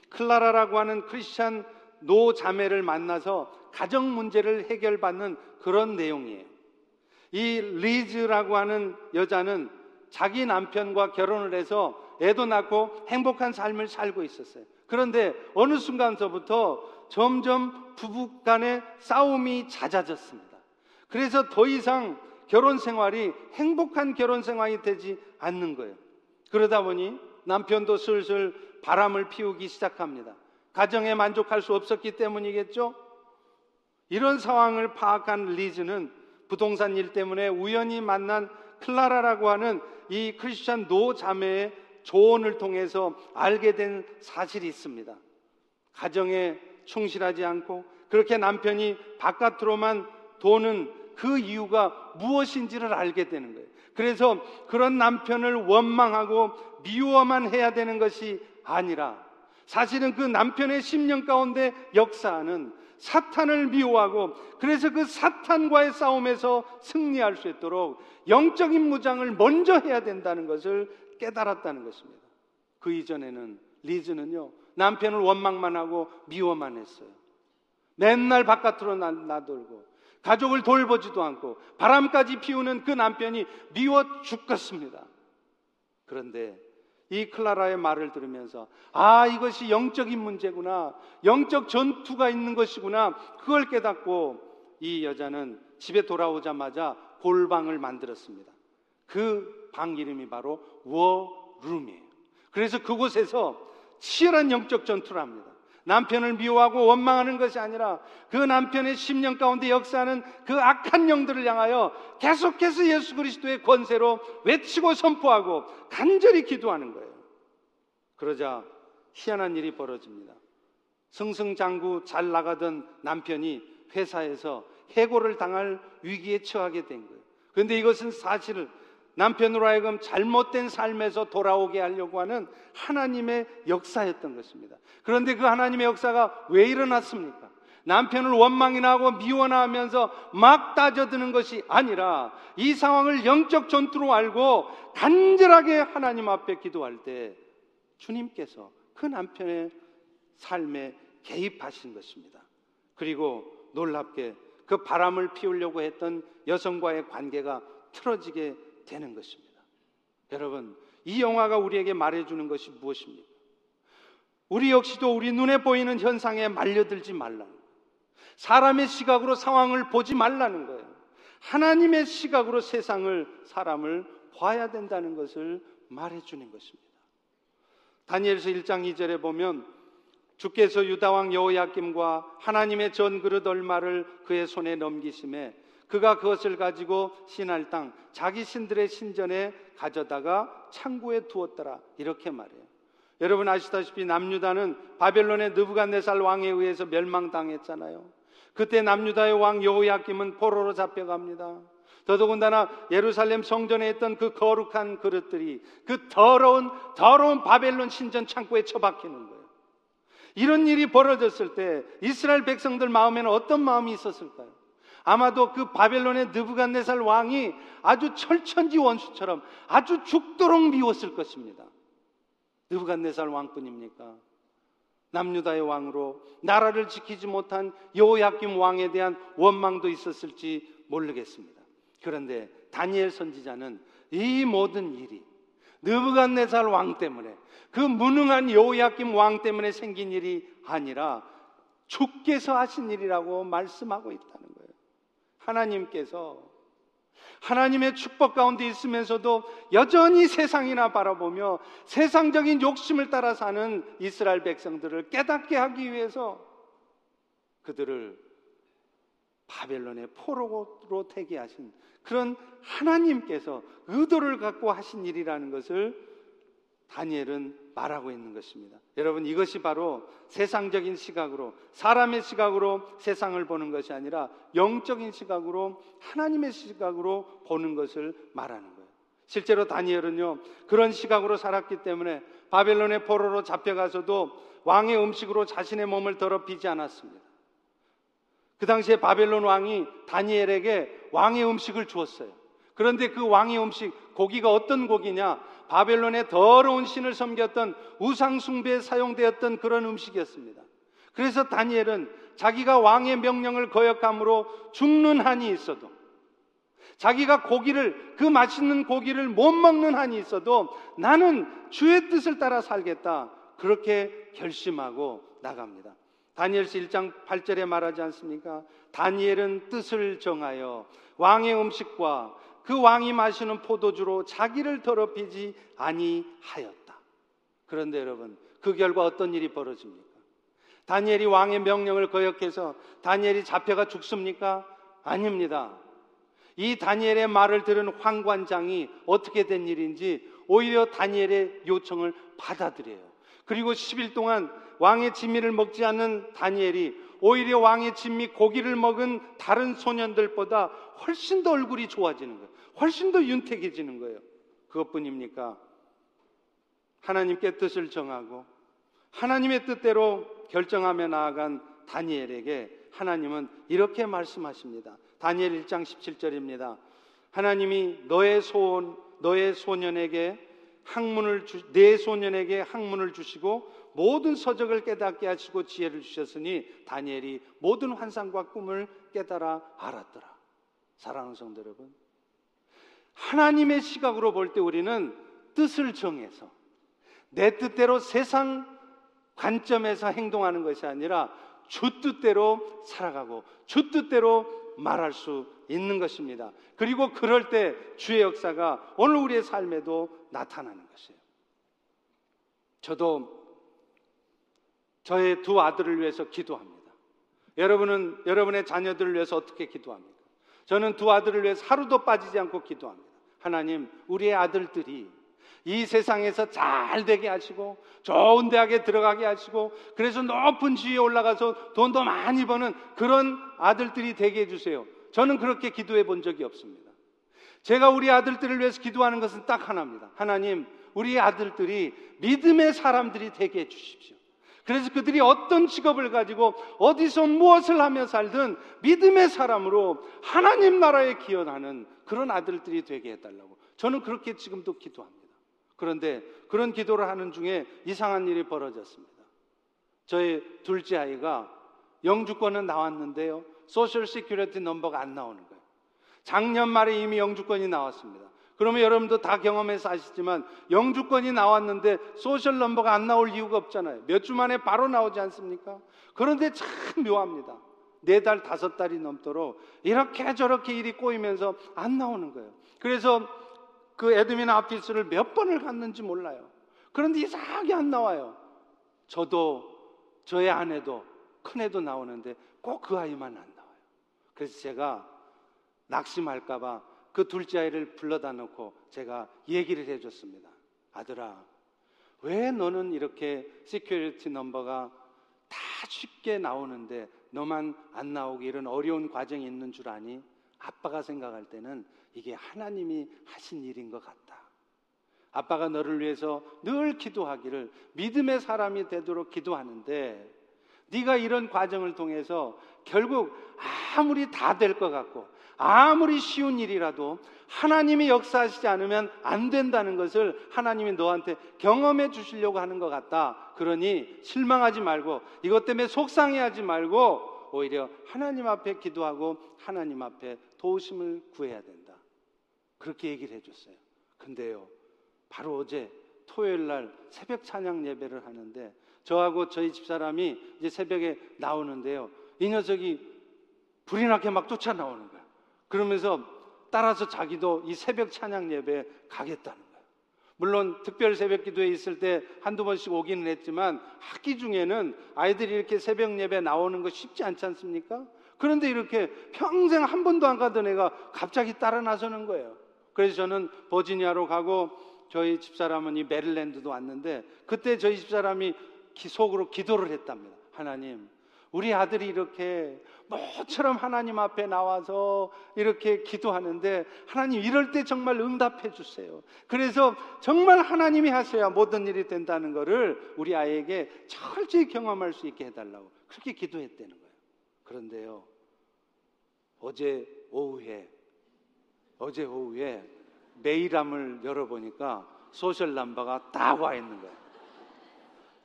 클라라라고 하는 크리스찬 노 자매를 만나서 가정 문제를 해결받는 그런 내용이에요. 이 리즈라고 하는 여자는 자기 남편과 결혼을 해서 애도 낳고 행복한 삶을 살고 있었어요. 그런데 어느 순간서부터 점점 부부 간의 싸움이 잦아졌습니다. 그래서 더 이상 결혼 생활이 행복한 결혼 생활이 되지 않는 거예요. 그러다 보니 남편도 슬슬 바람을 피우기 시작합니다. 가정에 만족할 수 없었기 때문이겠죠? 이런 상황을 파악한 리즈는 부동산 일 때문에 우연히 만난 클라라라고 하는 이 크리스찬 노 자매의 조언을 통해서 알게 된 사실이 있습니다. 가정에 충실하지 않고 그렇게 남편이 바깥으로만 도는 그 이유가 무엇인지를 알게 되는 거예요. 그래서 그런 남편을 원망하고 미워만 해야 되는 것이 아니라 사실은 그 남편의 심령 가운데 역사하는 사탄을 미워하고 그래서 그 사탄과의 싸움에서 승리할 수 있도록 영적인 무장을 먼저 해야 된다는 것을 깨달았다는 것입니다. 그 이전에는 리즈는요 남편을 원망만 하고 미워만 했어요. 맨날 바깥으로 나돌고 가족을 돌보지도 않고 바람까지 피우는 그 남편이 미워 죽겠습니다. 그런데 이 클라라의 말을 들으면서 아 이것이 영적인 문제구나 영적 전투가 있는 것이구나 그걸 깨닫고 이 여자는 집에 돌아오자마자 골방을 만들었습니다. 그 방 이름이 바로 워룸이에요. 그래서 그곳에서 치열한 영적 전투를 합니다. 남편을 미워하고 원망하는 것이 아니라 그 남편의 10년 가운데 역사하는 그 악한 영들을 향하여 계속해서 예수 그리스도의 권세로 외치고 선포하고 간절히 기도하는 거예요. 그러자 희한한 일이 벌어집니다. 승승장구 잘 나가던 남편이 회사에서 해고를 당할 위기에 처하게 된 거예요. 그런데 이것은 사실 남편으로 하여금 잘못된 삶에서 돌아오게 하려고 하는 하나님의 역사였던 것입니다. 그런데 그 하나님의 역사가 왜 일어났습니까? 남편을 원망이나 하고 미워나 하면서 막 따져드는 것이 아니라 이 상황을 영적 전투로 알고 간절하게 하나님 앞에 기도할 때 주님께서 그 남편의 삶에 개입하신 것입니다. 그리고 놀랍게 그 바람을 피우려고 했던 여성과의 관계가 틀어지게 되는 것입니다. 여러분, 이 영화가 우리에게 말해주는 것이 무엇입니까? 우리 역시도 우리 눈에 보이는 현상에 말려들지 말라는 거예요. 사람의 시각으로 상황을 보지 말라는 거예요. 하나님의 시각으로 세상을, 사람을 봐야 된다는 것을 말해주는 것입니다. 다니엘서 1장 2절에 보면 주께서 유다왕 여호야김과 하나님의 전 그릇 얼마를 그의 손에 넘기심에 그가 그것을 가지고 신할 땅 자기 신들의 신전에 가져다가 창고에 두었더라 이렇게 말해요. 여러분 아시다시피 남유다는 바벨론의 느부갓네살 왕에 의해서 멸망당했잖아요. 그때 남유다의 왕 여호야김은 포로로 잡혀갑니다. 더더군다나 예루살렘 성전에 있던 그 거룩한 그릇들이 그 더러운 더러운 바벨론 신전 창고에 처박히는 거예요. 이런 일이 벌어졌을 때 이스라엘 백성들 마음에는 어떤 마음이 있었을까요? 아마도 그 바벨론의 느부갓네살 왕이 아주 철천지 원수처럼 아주 죽도록 미웠을 것입니다. 느부갓네살 왕뿐입니까? 남유다의 왕으로 나라를 지키지 못한 여호야김 왕에 대한 원망도 있었을지 모르겠습니다. 그런데 다니엘 선지자는 이 모든 일이 느부갓네살 왕 때문에 그 무능한 여호야김 왕 때문에 생긴 일이 아니라 주께서 하신 일이라고 말씀하고 있다는. 하나님께서 하나님의 축복 가운데 있으면서도 여전히 세상이나 바라보며 세상적인 욕심을 따라 사는 이스라엘 백성들을 깨닫게 하기 위해서 그들을 바벨론의 포로로 되게 하신 그런 하나님께서 의도를 갖고 하신 일이라는 것을 다니엘은 말하고 있는 것입니다. 여러분 이것이 바로 세상적인 시각으로 사람의 시각으로 세상을 보는 것이 아니라 영적인 시각으로 하나님의 시각으로 보는 것을 말하는 거예요. 실제로 다니엘은요 그런 시각으로 살았기 때문에 바벨론의 포로로 잡혀가서도 왕의 음식으로 자신의 몸을 더럽히지 않았습니다. 그 당시에 바벨론 왕이 다니엘에게 왕의 음식을 주었어요. 그런데 그 왕의 음식 고기가 어떤 고기냐? 바벨론의 더러운 신을 섬겼던 우상숭배에 사용되었던 그런 음식이었습니다. 그래서 다니엘은 자기가 왕의 명령을 거역함으로 죽는 한이 있어도 자기가 고기를 그 맛있는 고기를 못 먹는 한이 있어도 나는 주의 뜻을 따라 살겠다. 그렇게 결심하고 나갑니다. 다니엘서 1장 8절에 말하지 않습니까? 다니엘은 뜻을 정하여 왕의 음식과 그 왕이 마시는 포도주로 자기를 더럽히지 아니하였다. 그런데 여러분, 그 결과 어떤 일이 벌어집니까? 다니엘이 왕의 명령을 거역해서 다니엘이 잡혀가 죽습니까? 아닙니다. 이 다니엘의 말을 들은 황관장이 어떻게 된 일인지 오히려 다니엘의 요청을 받아들여요. 그리고 10일 동안 왕의 진미를 먹지 않는 다니엘이 오히려 왕의 진미 고기를 먹은 다른 소년들보다 훨씬 더 얼굴이 좋아지는 거예요. 훨씬 더 윤택해지는 거예요. 그것뿐입니까? 하나님께 뜻을 정하고 하나님의 뜻대로 결정하며 나아간 다니엘에게 하나님은 이렇게 말씀하십니다. 다니엘 1장 17절입니다. 하나님이 너의 소원, 너의 소년에게 학문을 주, 내 소년에게 학문을 주시고 모든 서적을 깨닫게 하시고 지혜를 주셨으니 다니엘이 모든 환상과 꿈을 깨달아 알았더라. 사랑하는 성도 여러분, 하나님의 시각으로 볼 때 우리는 뜻을 정해서 내 뜻대로 세상 관점에서 행동하는 것이 아니라 주 뜻대로 살아가고 주 뜻대로 말할 수 있는 것입니다. 그리고 그럴 때 주의 역사가 오늘 우리의 삶에도 나타나는 것이에요. 저도 저의 두 아들을 위해서 기도합니다. 여러분은 여러분의 자녀들을 위해서 어떻게 기도합니까? 저는 두 아들을 위해서 하루도 빠지지 않고 기도합니다. 하나님, 우리의 아들들이 이 세상에서 잘 되게 하시고 좋은 대학에 들어가게 하시고 그래서 높은 지위에 올라가서 돈도 많이 버는 그런 아들들이 되게 해주세요. 저는 그렇게 기도해 본 적이 없습니다. 제가 우리 아들들을 위해서 기도하는 것은 딱 하나입니다. 하나님, 우리 아들들이 믿음의 사람들이 되게 해 주십시오. 그래서 그들이 어떤 직업을 가지고 어디서 무엇을 하며 살든 믿음의 사람으로 하나님 나라에 기여하는 그런 아들들이 되게 해달라고. 저는 그렇게 지금도 기도합니다. 그런데 그런 기도를 하는 중에 이상한 일이 벌어졌습니다. 저의 둘째 아이가 영주권은 나왔는데요. Social Security Number가 안 나오는 거예요. 작년 말에 이미 영주권이 나왔습니다. 그러면 여러분도 다 경험해서 아시지만 영주권이 나왔는데 Social Number가 안 나올 이유가 없잖아요. 몇 주 만에 바로 나오지 않습니까? 그런데 참 묘합니다. 네 달, 다섯 달이 넘도록 이렇게 저렇게 일이 꼬이면서 안 나오는 거예요. 그래서 그 admin office를 몇 번을 갔는지 몰라요. 그런데 이상하게 안 나와요. 저도 저의 아내도 큰애도 나오는데 꼭 그 아이만 안 나와요. 그래서 제가 낙심할까봐 그 둘째 아이를 불러다 놓고 제가 얘기를 해줬습니다. 아들아, 왜 너는 이렇게 Security Number가 다 쉽게 나오는데 너만 안 나오게 이런 어려운 과정이 있는 줄 아니? 아빠가 생각할 때는 이게 하나님이 하신 일인 것 같다. 아빠가 너를 위해서 늘 기도하기를 믿음의 사람이 되도록 기도하는데 네가 이런 과정을 통해서 결국 아무리 다 될 것 같고 아무리 쉬운 일이라도 하나님이 역사하시지 않으면 안 된다는 것을 하나님이 너한테 경험해 주시려고 하는 것 같다. 그러니 실망하지 말고 이것 때문에 속상해하지 말고 오히려 하나님 앞에 기도하고 하나님 앞에 도우심을 구해야 된다. 그렇게 얘기를 해줬어요. 근데요, 바로 어제 토요일 날 새벽 찬양 예배를 하는데 저하고 저희 집사람이 이제 새벽에 나오는데요. 이 녀석이 불이 나게 막 쫓아 나오는 거예요. 그러면서 따라서 자기도 이 새벽 찬양 예배에 가겠다는 거예요. 물론 특별 새벽 기도에 있을 때 한두 번씩 오기는 했지만 학기 중에는 아이들이 이렇게 새벽 예배 나오는 거 쉽지 않지 않습니까? 그런데 이렇게 평생 한 번도 안 가던 애가 갑자기 따라 나서는 거예요. 그래서 저는 버지니아로 가고 저희 집사람은 이 메릴랜드도 왔는데 그때 저희 집사람이 속으로 기도를 했답니다. 하나님, 우리 아들이 이렇게 모처럼 하나님 앞에 나와서 이렇게 기도하는데 하나님 이럴 때 정말 응답해 주세요. 그래서 정말 하나님이 하셔야 모든 일이 된다는 것을 우리 아이에게 철저히 경험할 수 있게 해달라고 그렇게 기도했다는 거예요. 그런데요, 어제 오후에 어제 오후에 메일함을 열어보니까 소셜 남바가 딱와 있는 거예요.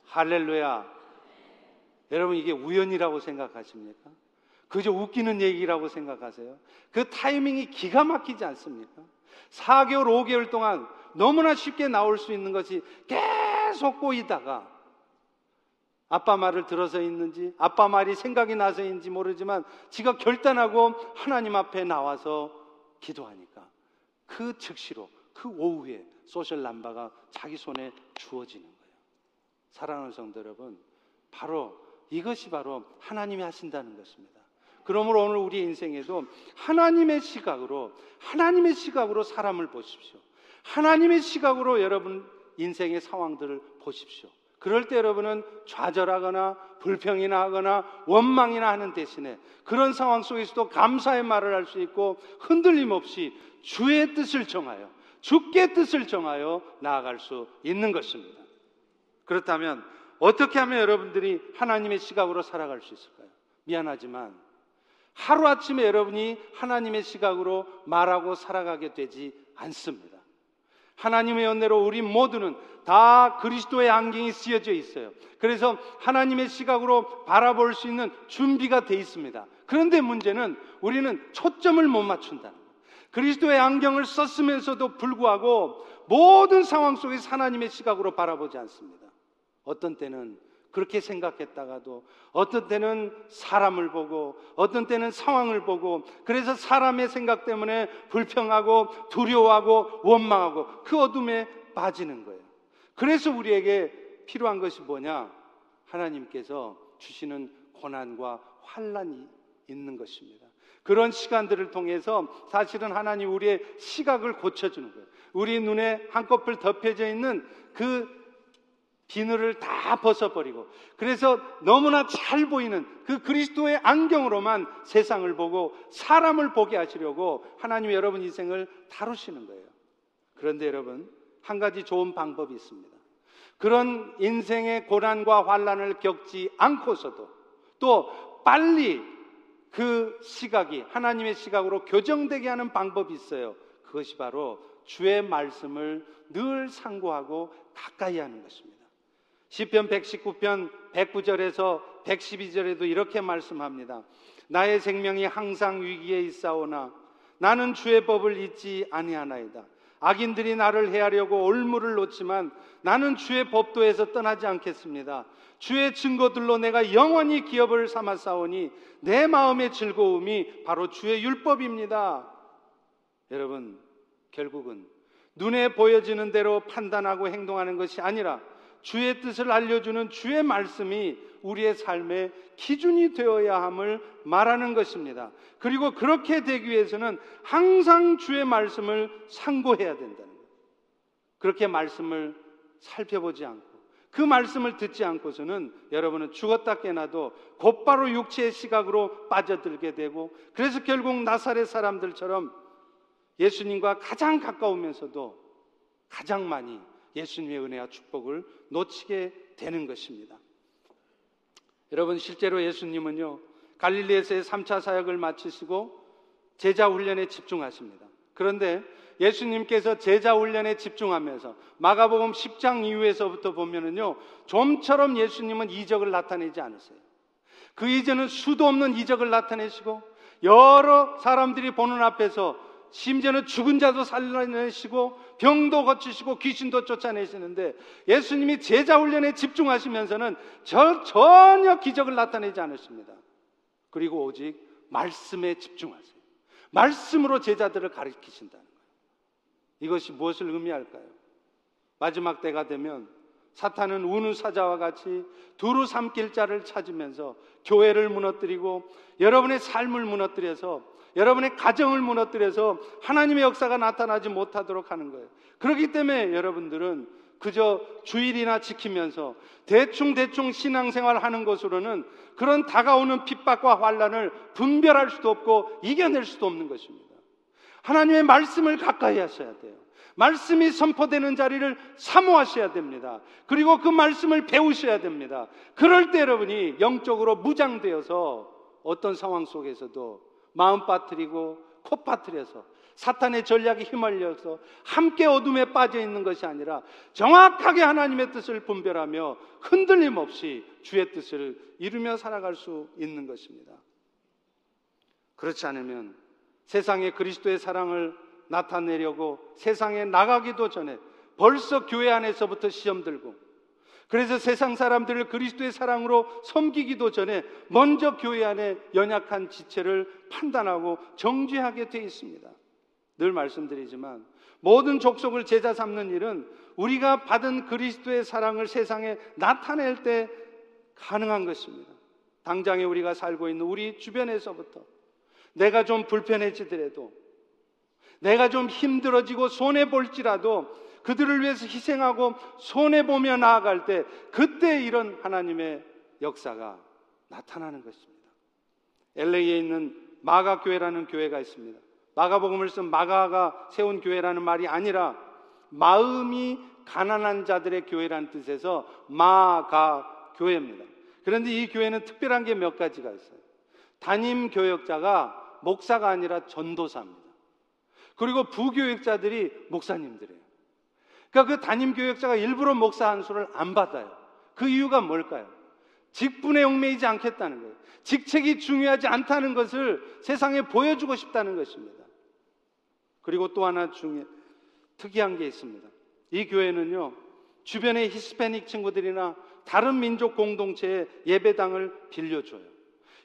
할렐루야. 여러분 이게 우연이라고 생각하십니까? 그저 웃기는 얘기라고 생각하세요? 그 타이밍이 기가 막히지 않습니까? 4개월, 5개월 동안 너무나 쉽게 나올 수 있는 것이 계속 꼬이다가 아빠 말을 들어서 있는지 아빠 말이 생각이 나서인지 모르지만 지가 결단하고 하나님 앞에 나와서 기도하니까 그 즉시로 그 오후에 소셜 남바가 자기 손에 주어지는 거예요. 사랑하는 성도 여러분, 바로 이것이 바로 하나님이 하신다는 것입니다. 그러므로 오늘 우리 인생에도 하나님의 시각으로 하나님의 시각으로 사람을 보십시오. 하나님의 시각으로 여러분 인생의 상황들을 보십시오. 그럴 때 여러분은 좌절하거나 불평이나 하거나 원망이나 하는 대신에 그런 상황 속에서도 감사의 말을 할 수 있고 흔들림 없이 주의 뜻을 정하여 주께 뜻을 정하여 나아갈 수 있는 것입니다. 그렇다면 어떻게 하면 여러분들이 하나님의 시각으로 살아갈 수 있을까요? 미안하지만 하루아침에 여러분이 하나님의 시각으로 말하고 살아가게 되지 않습니다. 하나님의 연대로 우리 모두는 다 그리스도의 안경이 쓰여져 있어요. 그래서 하나님의 시각으로 바라볼 수 있는 준비가 돼 있습니다. 그런데 문제는 우리는 초점을 못 거예요. 그리스도의 안경을 썼으면서도 불구하고 모든 상황 속에서 하나님의 시각으로 바라보지 않습니다. 어떤 때는 그렇게 생각했다가도 어떤 때는 사람을 보고 어떤 때는 상황을 보고 그래서 사람의 생각 때문에 불평하고 두려워하고 원망하고 그 어둠에 빠지는 거예요. 그래서 우리에게 필요한 것이 뭐냐? 하나님께서 주시는 고난과 환란이 있는 것입니다. 그런 시간들을 통해서 사실은 하나님 우리의 시각을 고쳐주는 거예요. 우리 눈에 한꺼풀 덮여져 있는 그 비늘을 다 벗어버리고 그래서 너무나 잘 보이는 그 그리스도의 안경으로만 세상을 보고 사람을 보게 하시려고 하나님 여러분 인생을 다루시는 거예요. 그런데 여러분 한 가지 좋은 방법이 있습니다. 그런 인생의 고난과 환란을 겪지 않고서도 또 빨리 그 시각이 하나님의 시각으로 교정되게 하는 방법이 있어요. 그것이 바로 주의 말씀을 늘 상고하고 가까이 하는 것입니다. 시편 119편 109절에서 112절에도 이렇게 말씀합니다. 나의 생명이 항상 위기에 있사오나 나는 주의 법을 잊지 아니하나이다. 악인들이 나를 해하려고 올무를 놓지만 나는 주의 법도에서 떠나지 않겠습니다. 주의 증거들로 내가 영원히 기업을 삼아 싸우니 내 마음의 즐거움이 바로 주의 율법입니다. 여러분, 결국은 눈에 보여지는 대로 판단하고 행동하는 것이 아니라 주의 뜻을 알려주는 주의 말씀이 우리의 삶의 기준이 되어야 함을 말하는 것입니다. 그리고 그렇게 되기 위해서는 항상 주의 말씀을 상고해야 된다는 거예요. 그렇게 말씀을 살펴보지 않고 그 말씀을 듣지 않고서는 여러분은 죽었다 깨나도 곧바로 육체의 시각으로 빠져들게 되고 그래서 결국 나사렛 사람들처럼 예수님과 가장 가까우면서도 가장 많이 예수님의 은혜와 축복을 놓치게 되는 것입니다. 여러분 실제로 예수님은요 갈릴리에서의 3차 사역을 마치시고 제자 훈련에 집중하십니다. 그런데 예수님께서 제자 훈련에 집중하면서 마가복음 10장 이후에서부터 보면은요 좀처럼 예수님은 이적을 나타내지 않으세요. 그 이전은 수도 없는 이적을 나타내시고 여러 사람들이 보는 앞에서 심지어는 죽은 자도 살려내시고 병도 고치시고 귀신도 쫓아내시는데 예수님이 제자 훈련에 집중하시면서는 저, 전혀 기적을 나타내지 않으십니다. 그리고 오직 말씀에 집중하세요. 말씀으로 제자들을 가르치신다는 거예요. 이것이 무엇을 의미할까요? 마지막 때가 되면 사탄은 우는 사자와 같이 두루 삼킬 자를 찾으면서 교회를 무너뜨리고 여러분의 삶을 무너뜨려서 여러분의 가정을 무너뜨려서 하나님의 역사가 나타나지 못하도록 하는 거예요. 그렇기 때문에 여러분들은 그저 주일이나 지키면서 대충 대충 신앙생활 하는 것으로는 그런 다가오는 핍박과 환란을 분별할 수도 없고 이겨낼 수도 없는 것입니다. 하나님의 말씀을 가까이 하셔야 돼요. 말씀이 선포되는 자리를 사모하셔야 됩니다. 그리고 그 말씀을 배우셔야 됩니다. 그럴 때 여러분이 영적으로 무장되어서 어떤 상황 속에서도 마음 빠뜨리고 코 빠뜨려서 사탄의 전략에 휘말려서 함께 어둠에 빠져 있는 것이 아니라 정확하게 하나님의 뜻을 분별하며 흔들림 없이 주의 뜻을 이루며 살아갈 수 있는 것입니다. 그렇지 않으면 세상에 그리스도의 사랑을 나타내려고 세상에 나가기도 전에 벌써 교회 안에서부터 시험 들고 그래서 세상 사람들을 그리스도의 사랑으로 섬기기도 전에 먼저 교회 안에 연약한 지체를 판단하고 정죄하게 되어 있습니다. 늘 말씀드리지만 모든 족속을 제자 삼는 일은 우리가 받은 그리스도의 사랑을 세상에 나타낼 때 가능한 것입니다. 당장에 우리가 살고 있는 우리 주변에서부터 내가 좀 불편해지더라도 내가 좀 힘들어지고 손해 볼지라도 그들을 위해서 희생하고 손해 보며 나아갈 때 그때 이런 하나님의 역사가 나타나는 것입니다. LA에 있는 마가 교회라는 교회가 있습니다. 마가복음을 쓴 마가가 세운 교회라는 말이 아니라 마음이 가난한 자들의 교회라는 뜻에서 마가 교회입니다. 그런데 이 교회는 특별한 게 몇 가지가 있어요. 담임 교역자가 목사가 아니라 전도사입니다. 그리고 부교역자들이 목사님들이에요. 그러니까 그 담임 교역자가 일부러 목사 한 수를 안 받아요. 그 이유가 뭘까요? 직분에 얽매이지 않겠다는 거예요. 직책이 중요하지 않다는 것을 세상에 보여주고 싶다는 것입니다. 그리고 또 하나 중에 특이한 게 있습니다. 이 교회는요, 주변의 히스패닉 친구들이나 다른 민족 공동체의 예배당을 빌려줘요.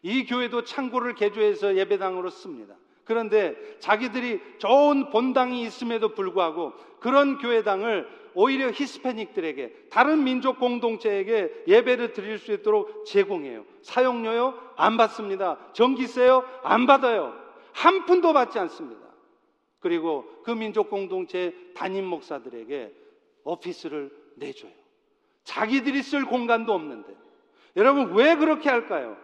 이 교회도 창고를 개조해서 예배당으로 씁니다. 그런데 자기들이 좋은 본당이 있음에도 불구하고 그런 교회당을 오히려 히스패닉들에게 다른 민족 공동체에게 예배를 드릴 수 있도록 제공해요. 사용료요? 안 받습니다. 전기세요? 안 받아요. 한 푼도 받지 않습니다. 그리고 그 민족 공동체 담임 목사들에게 오피스를 내줘요. 자기들이 쓸 공간도 없는데. 여러분, 왜 그렇게 할까요?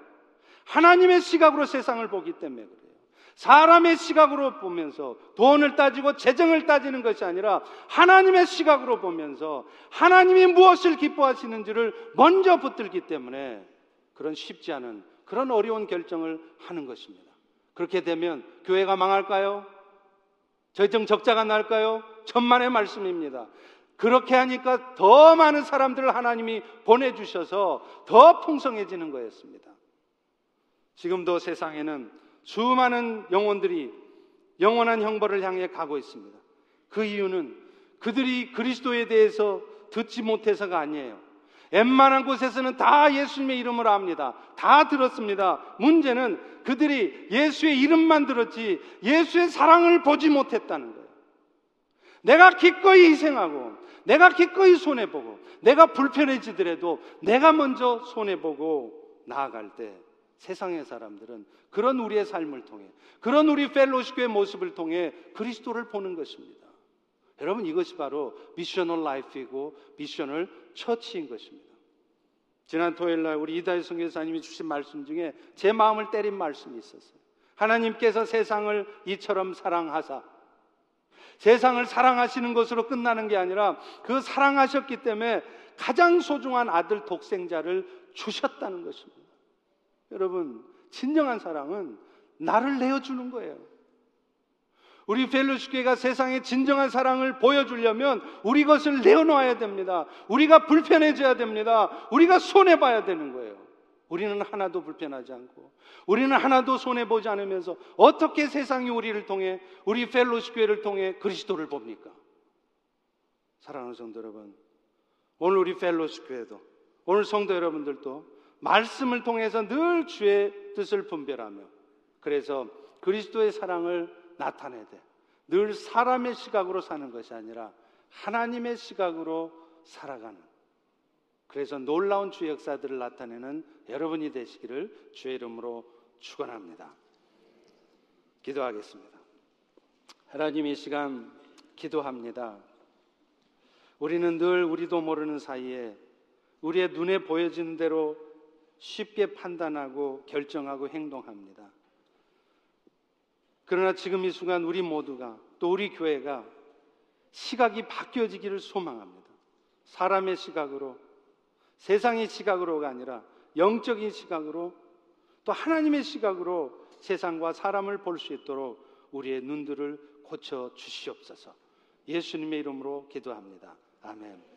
하나님의 시각으로 세상을 보기 때문에 그래요. 사람의 시각으로 보면서 돈을 따지고 재정을 따지는 것이 아니라 하나님의 시각으로 보면서 하나님이 무엇을 기뻐하시는지를 먼저 붙들기 때문에 그런 쉽지 않은 그런 어려운 결정을 하는 것입니다. 그렇게 되면 교회가 망할까요? 재정 적자가 날까요? 천만의 말씀입니다. 그렇게 하니까 더 많은 사람들을 하나님이 보내주셔서 더 풍성해지는 거였습니다. 지금도 세상에는 수많은 영혼들이 영원한 형벌을 향해 가고 있습니다. 그 이유는 그들이 그리스도에 대해서 듣지 못해서가 아니에요. 웬만한 곳에서는 다 예수님의 이름을 압니다. 다 들었습니다. 문제는 그들이 예수의 이름만 들었지 예수의 사랑을 보지 못했다는 거예요. 내가 기꺼이 희생하고 내가 기꺼이 손해보고 내가 불편해지더라도 내가 먼저 손해보고 나아갈 때 세상의 사람들은 그런 우리의 삶을 통해 그런 우리 휄로쉽교회의 모습을 통해 그리스도를 보는 것입니다. 여러분 이것이 바로 missional life이고 missional church인 것입니다. 지난 토요일 날 우리 이다희 선교사님이 주신 말씀 중에 제 마음을 때린 말씀이 있었어요. 하나님께서 세상을 이처럼 사랑하사 세상을 사랑하시는 것으로 끝나는 게 아니라 그 사랑하셨기 때문에 가장 소중한 아들 독생자를 주셨다는 것입니다. 여러분, 진정한 사랑은 나를 내어주는 거예요. 우리 펠로시교회가 세상에 진정한 사랑을 보여주려면 우리 것을 내어놓아야 됩니다. 우리가 불편해져야 됩니다. 우리가 손해봐야 되는 거예요. 우리는 하나도 불편하지 않고 우리는 하나도 손해보지 않으면서 어떻게 세상이 우리를 통해 우리 펠로시교회를 통해 그리스도를 봅니까? 사랑하는 성도 여러분 오늘 우리 펠로시교회도 오늘 성도 여러분들도 말씀을 통해서 늘 주의 뜻을 분별하며 그래서 그리스도의 사랑을 나타내되 늘 사람의 시각으로 사는 것이 아니라 하나님의 시각으로 살아가는 그래서 놀라운 주 역사들을 나타내는 여러분이 되시기를 주의 이름으로 축원합니다. 기도하겠습니다. 하나님 이 시간 기도합니다. 우리는 늘 우리도 모르는 사이에 우리의 눈에 보여지는 대로 쉽게 판단하고 결정하고 행동합니다. 그러나 지금 이 순간 우리 모두가 또 우리 교회가 시각이 바뀌어지기를 소망합니다. 사람의 시각으로 세상의 시각으로가 아니라 영적인 시각으로 또 하나님의 시각으로 세상과 사람을 볼 수 있도록 우리의 눈들을 고쳐 주시옵소서. 예수님의 이름으로 기도합니다. 아멘.